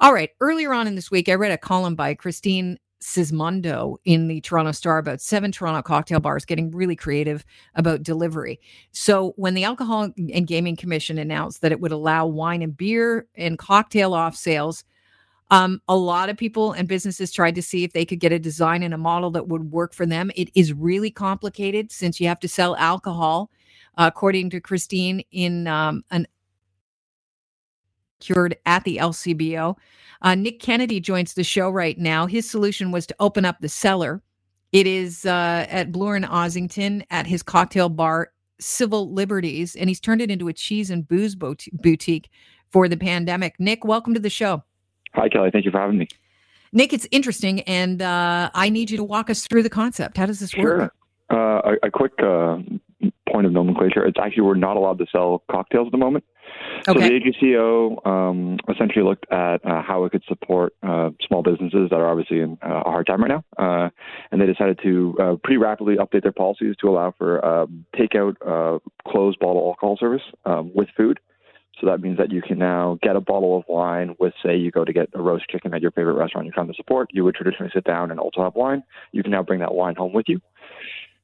All right. Earlier on in this week, I read a column by Christine Sismondo in the Toronto Star about seven Toronto cocktail bars getting really creative about delivery. So, when the Alcohol and Gaming Commission announced that it would allow wine and beer and cocktail off sales, um, a lot of people and businesses tried to see if they could get a design and a model that would work for them. It is really complicated since you have to sell alcohol, uh, according to Christine, in um, an cured at the LCBO. Uh, Nick Kennedy joins the show right now. His solution was to open up the cellar. It is uh, at Bloor and Ossington at his cocktail bar, Civil Liberties, and he's turned it into a cheese and booze boutique for the pandemic. Nick, welcome to the show. Hi, Kelly. Thank you for having me. Nick, it's interesting, and uh, I need you to walk us through the concept. How does this sure. work? Uh, a, a, quick uh, point of nomenclature. It's actually we're not allowed to sell cocktails at the moment. Okay. So the AGCO um, essentially looked at uh, how it could support uh, small businesses that are obviously in uh, a hard time right now, uh, and they decided to uh, pretty rapidly update their policies to allow for um, takeout uh, closed bottle alcohol service um, with food. So that means that you can now get a bottle of wine with, say, you go to get a roast chicken at your favorite restaurant you're trying to support. You would traditionally sit down and also have wine. You can now bring that wine home with you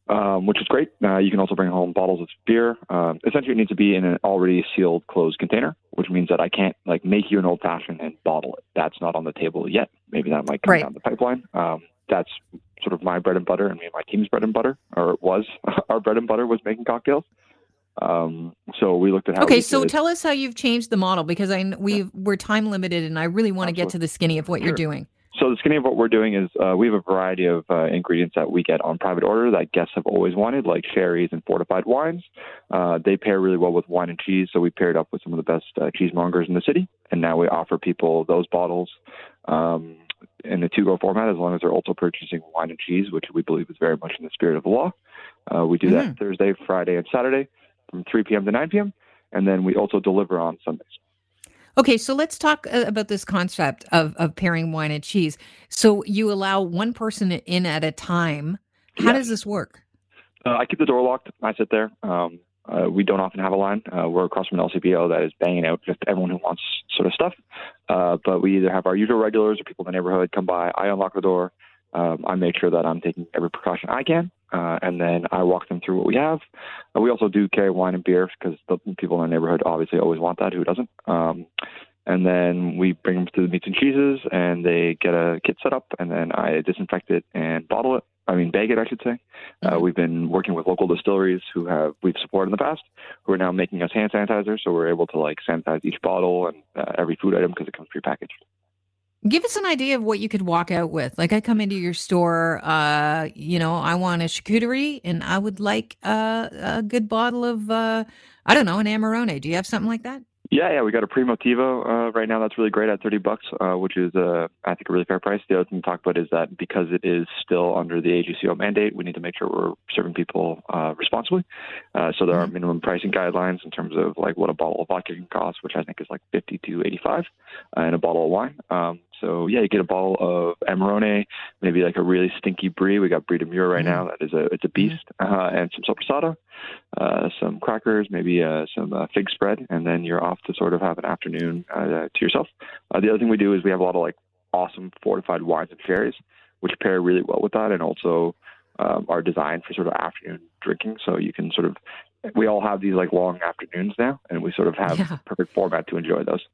um, which is great. Uh, you can also bring home bottles of beer. Um, essentially, it needs to be in an already sealed, closed container, which means that I can't like make you an old fashioned and bottle it. That's not on the table yet. Maybe that might come right. down the pipeline. Um, that's sort of my bread and butter, and me and my team's bread and butter, or it was our bread and butter was making cocktails. Um, so we looked at how. Okay, so could, tell us how you've changed the model because I we yeah. we're time limited, and I really want to get to the skinny of what sure. you're doing. So the skinny of what we're doing is uh, we have a variety of uh, ingredients that we get on private order that guests have always wanted, like sherries and fortified wines. Uh, they pair really well with wine and cheese, so we paired up with some of the best uh, cheesemongers in the city, and now we offer people those bottles um, in the to-go format as long as they're also purchasing wine and cheese, which we believe is very much in the spirit of the law. Uh, we do mm-hmm. that Thursday, Friday, and Saturday from 3 p.m. to 9 p.m., and then we also deliver on Sundays. Okay, so let's talk uh, about this concept of, of pairing wine and cheese. So you allow one person in at a time. How yes. does this work? Uh, I keep the door locked. I sit there. Um, uh, we don't often have a line. Uh, we're across from an LCBO that is banging out just everyone who wants sort of stuff. Uh, but we either have our usual regulars or people in the neighborhood come by. I unlock the door. Um, I make sure that I'm taking every precaution I can, uh, and then I walk them through what we have. Uh, we also do carry wine and beer because the people in our neighborhood obviously always want that. Who doesn't? Um, and then we bring them to the meats and cheeses, and they get a kit set up, and then I disinfect it and bottle it. I mean, bag it, I should say. Uh, mm-hmm. We've been working with local distilleries who have we've supported in the past, who are now making us hand sanitizer, so we're able to like sanitize each bottle and uh, every food item because it comes prepackaged. Give us an idea of what you could walk out with. Like I come into your store, uh, you know, I want a charcuterie and I would like uh, a good bottle of, uh, I don't know, an Amarone. Do you have something like that? Yeah, yeah, we got a Primitivo uh, right now. That's really great at thirty bucks, uh, which is uh, I think a really fair price. The other thing to talk about is that because it is still under the AGCO mandate, we need to make sure we're serving people uh, responsibly. Uh, so there are mm-hmm. minimum pricing guidelines in terms of like what a bottle of vodka can cost, which I think is like fifty to eighty five, uh, and a bottle of wine. Um, so yeah, you get a bottle of Amarone, maybe like a really stinky brie. We got Brie de Meaux right mm-hmm. now. That is a it's a beast, uh, and some sopressata, uh, some crackers, maybe uh, some uh, fig spread, and then you're off to sort of have an afternoon uh, to yourself. Uh, the other thing we do is we have a lot of like awesome fortified wines and sherries, which pair really well with that, and also um, are designed for sort of afternoon drinking. So you can sort of we all have these like long afternoons now, and we sort of have yeah. perfect format to enjoy those.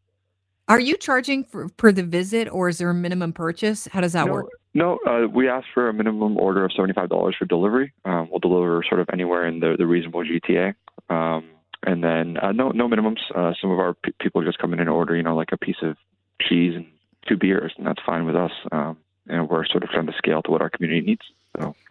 Are you charging for per the visit, or is there a minimum purchase? How does that no, work? No, uh, we ask for a minimum order of seventy five dollars for delivery. Um, we'll deliver sort of anywhere in the, the reasonable GTA, um, and then uh, no no minimums. Uh, some of our p- people just come in and order, you know, like a piece of cheese and two beers, and that's fine with us. Um, and we're sort of trying to scale to what our community needs.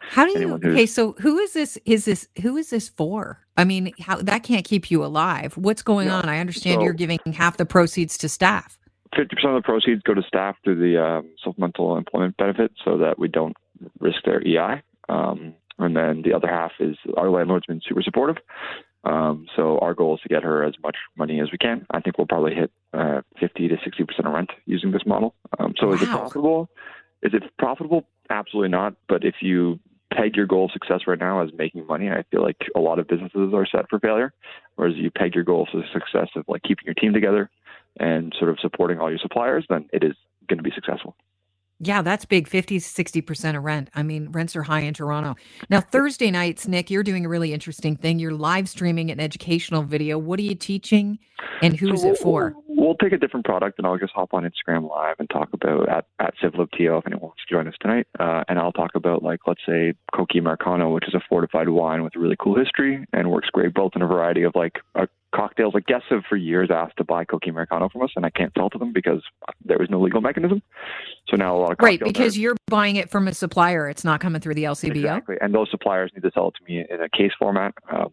How do you? Okay, so who is this? Is this who is this for? I mean, how that can't keep you alive. What's going yeah. on? I understand so, you're giving half the proceeds to staff. Fifty percent of the proceeds go to staff through the um, supplemental employment benefit, so that we don't risk their EI. Um, and then the other half is our landlord's been super supportive. Um, so our goal is to get her as much money as we can. I think we'll probably hit uh, 50 to 60 percent of rent using this model. Um, so wow. is it profitable? Is it profitable? Absolutely not. But if you peg your goal of success right now as making money, I feel like a lot of businesses are set for failure. Whereas you peg your goal of success of like keeping your team together and sort of supporting all your suppliers, then it is going to be successful. Yeah, that's big 50 60% of rent. I mean, rents are high in Toronto. Now, Thursday nights, Nick, you're doing a really interesting thing. You're live streaming an educational video. What are you teaching and who's it for? We'll, take a different product and I'll just hop on Instagram live and talk about at, at CivLibTO if anyone wants to join us tonight. Uh, and I'll talk about, like, let's say Cocchi Americano, which is a fortified wine with a really cool history and works great both in a variety of like a cocktails. Like guests have for years asked to buy Cocchi Americano from us, and I can't sell to them because there was no legal mechanism. So now a lot of right because are, you're buying it from a supplier. It's not coming through the LCBO. Exactly, and those suppliers need to sell it to me in a case format. Uh,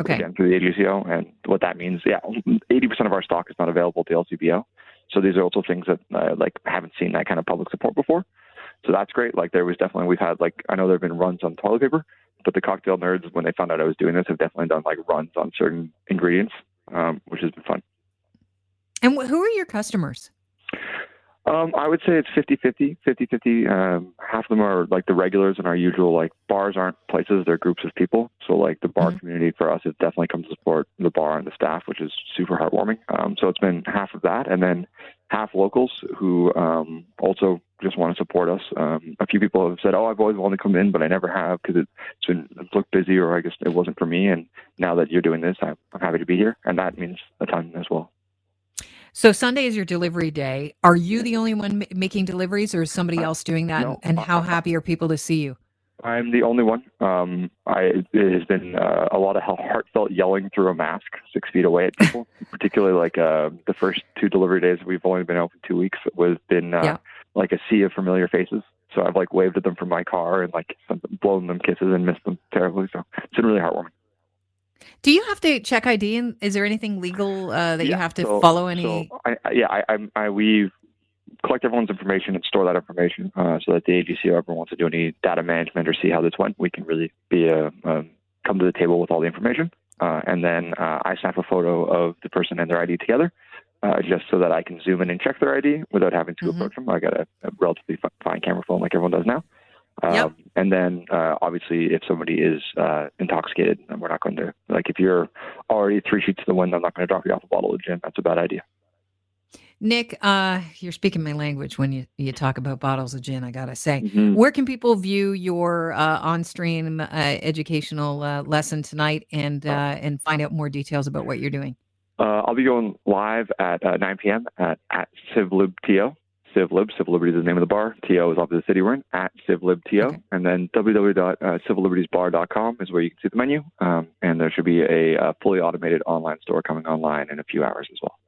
okay. Again, through the AGCO, and what that means, yeah, eighty percent of our stock is not available to LCBO. So these are also things that uh, like haven't seen that kind of public support before. So that's great. Like there was definitely we've had like I know there have been runs on toilet paper, but the cocktail nerds when they found out I was doing this have definitely done like runs on certain ingredients, um, which has been fun. And wh- who are your customers? Um, I would say it's 50-50, 50-50. Um, half of them are like the regulars and our usual, like bars aren't places, they're groups of people. So like the bar mm-hmm. community for us, it definitely comes to support the bar and the staff, which is super heartwarming. Um, so it's been half of that. And then half locals who um, also just want to support us. Um, a few people have said, "Oh, I've always wanted to come in, but I never have because it's been it's looked busy, or I guess it wasn't for me." And now that you're doing this, I'm, I'm happy to be here, and that means a ton as well. So Sunday is your delivery day. Are you the only one making deliveries, or is somebody else doing that? No, and how happy are people to see you? I'm the only one. Um, I, it has been uh, a lot of heartfelt yelling through a mask six feet away at people. particularly like uh, the first two delivery days. We've only been open two weeks. It was been uh, yeah. like a sea of familiar faces. So I've like waved at them from my car and like blown them kisses and missed them terribly. So it's been really heartwarming. Do you have to check ID? And is there anything legal uh, that yeah, you have to so, follow? Any? So I, yeah, I, I, I, we collect everyone's information and store that information uh, so that the AGC, ever wants to do any data management or see how this went, we can really be a, a come to the table with all the information. Uh, and then uh, I snap a photo of the person and their ID together, uh, just so that I can zoom in and check their ID without having to mm-hmm. approach them. I got a, a relatively fine camera phone like everyone does now. Um, yep. And then, uh, obviously, if somebody is uh, intoxicated, then we're not going to like if you're already three sheets to the wind, I'm not going to drop you off a bottle of gin. That's a bad idea. Nick, uh, you're speaking my language when you, you talk about bottles of gin. I gotta say, mm-hmm. where can people view your uh, on-stream uh, educational uh, lesson tonight and and find out more details about what you're doing? I'll be going live at 9 p.m. at at CivLibTO. CivLib. Civil Liberties is the name of the bar. TO is obviously the city we're in at CivLibTO. Okay. And then www.civilibertiesbar.com is where you can see the menu. Um, and there should be a, a fully automated online store coming online in a few hours as well.